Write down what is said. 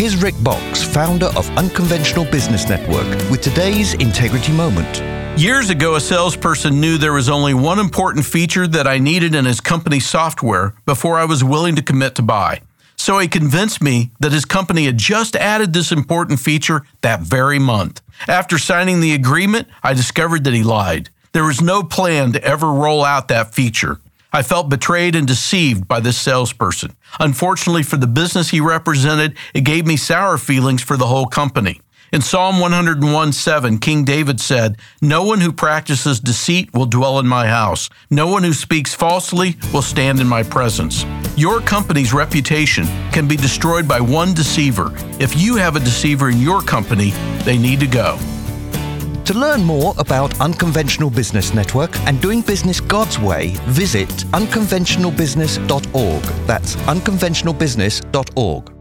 Here's Rick Boxx, founder of Unconventional Business Network, with today's Integrity Moment. Years ago, a salesperson knew there was only one important feature that I needed in his company's software before I was willing to commit to buy. So he convinced me that his company had just added this important feature that very month. After signing the agreement, I discovered that he lied. There was no plan to ever roll out that feature. I felt betrayed and deceived by this salesperson. Unfortunately for the business he represented, it gave me sour feelings for the whole company. In Psalm 101 7, King David said, No one who practices deceit will dwell in my house. No one who speaks falsely will stand in my presence. Your company's reputation can be destroyed by one deceiver. If you have a deceiver in your company, they need to go. To learn more about Unconventional Business Network and doing business God's way, visit unconventionalbusiness.org. That's unconventionalbusiness.org.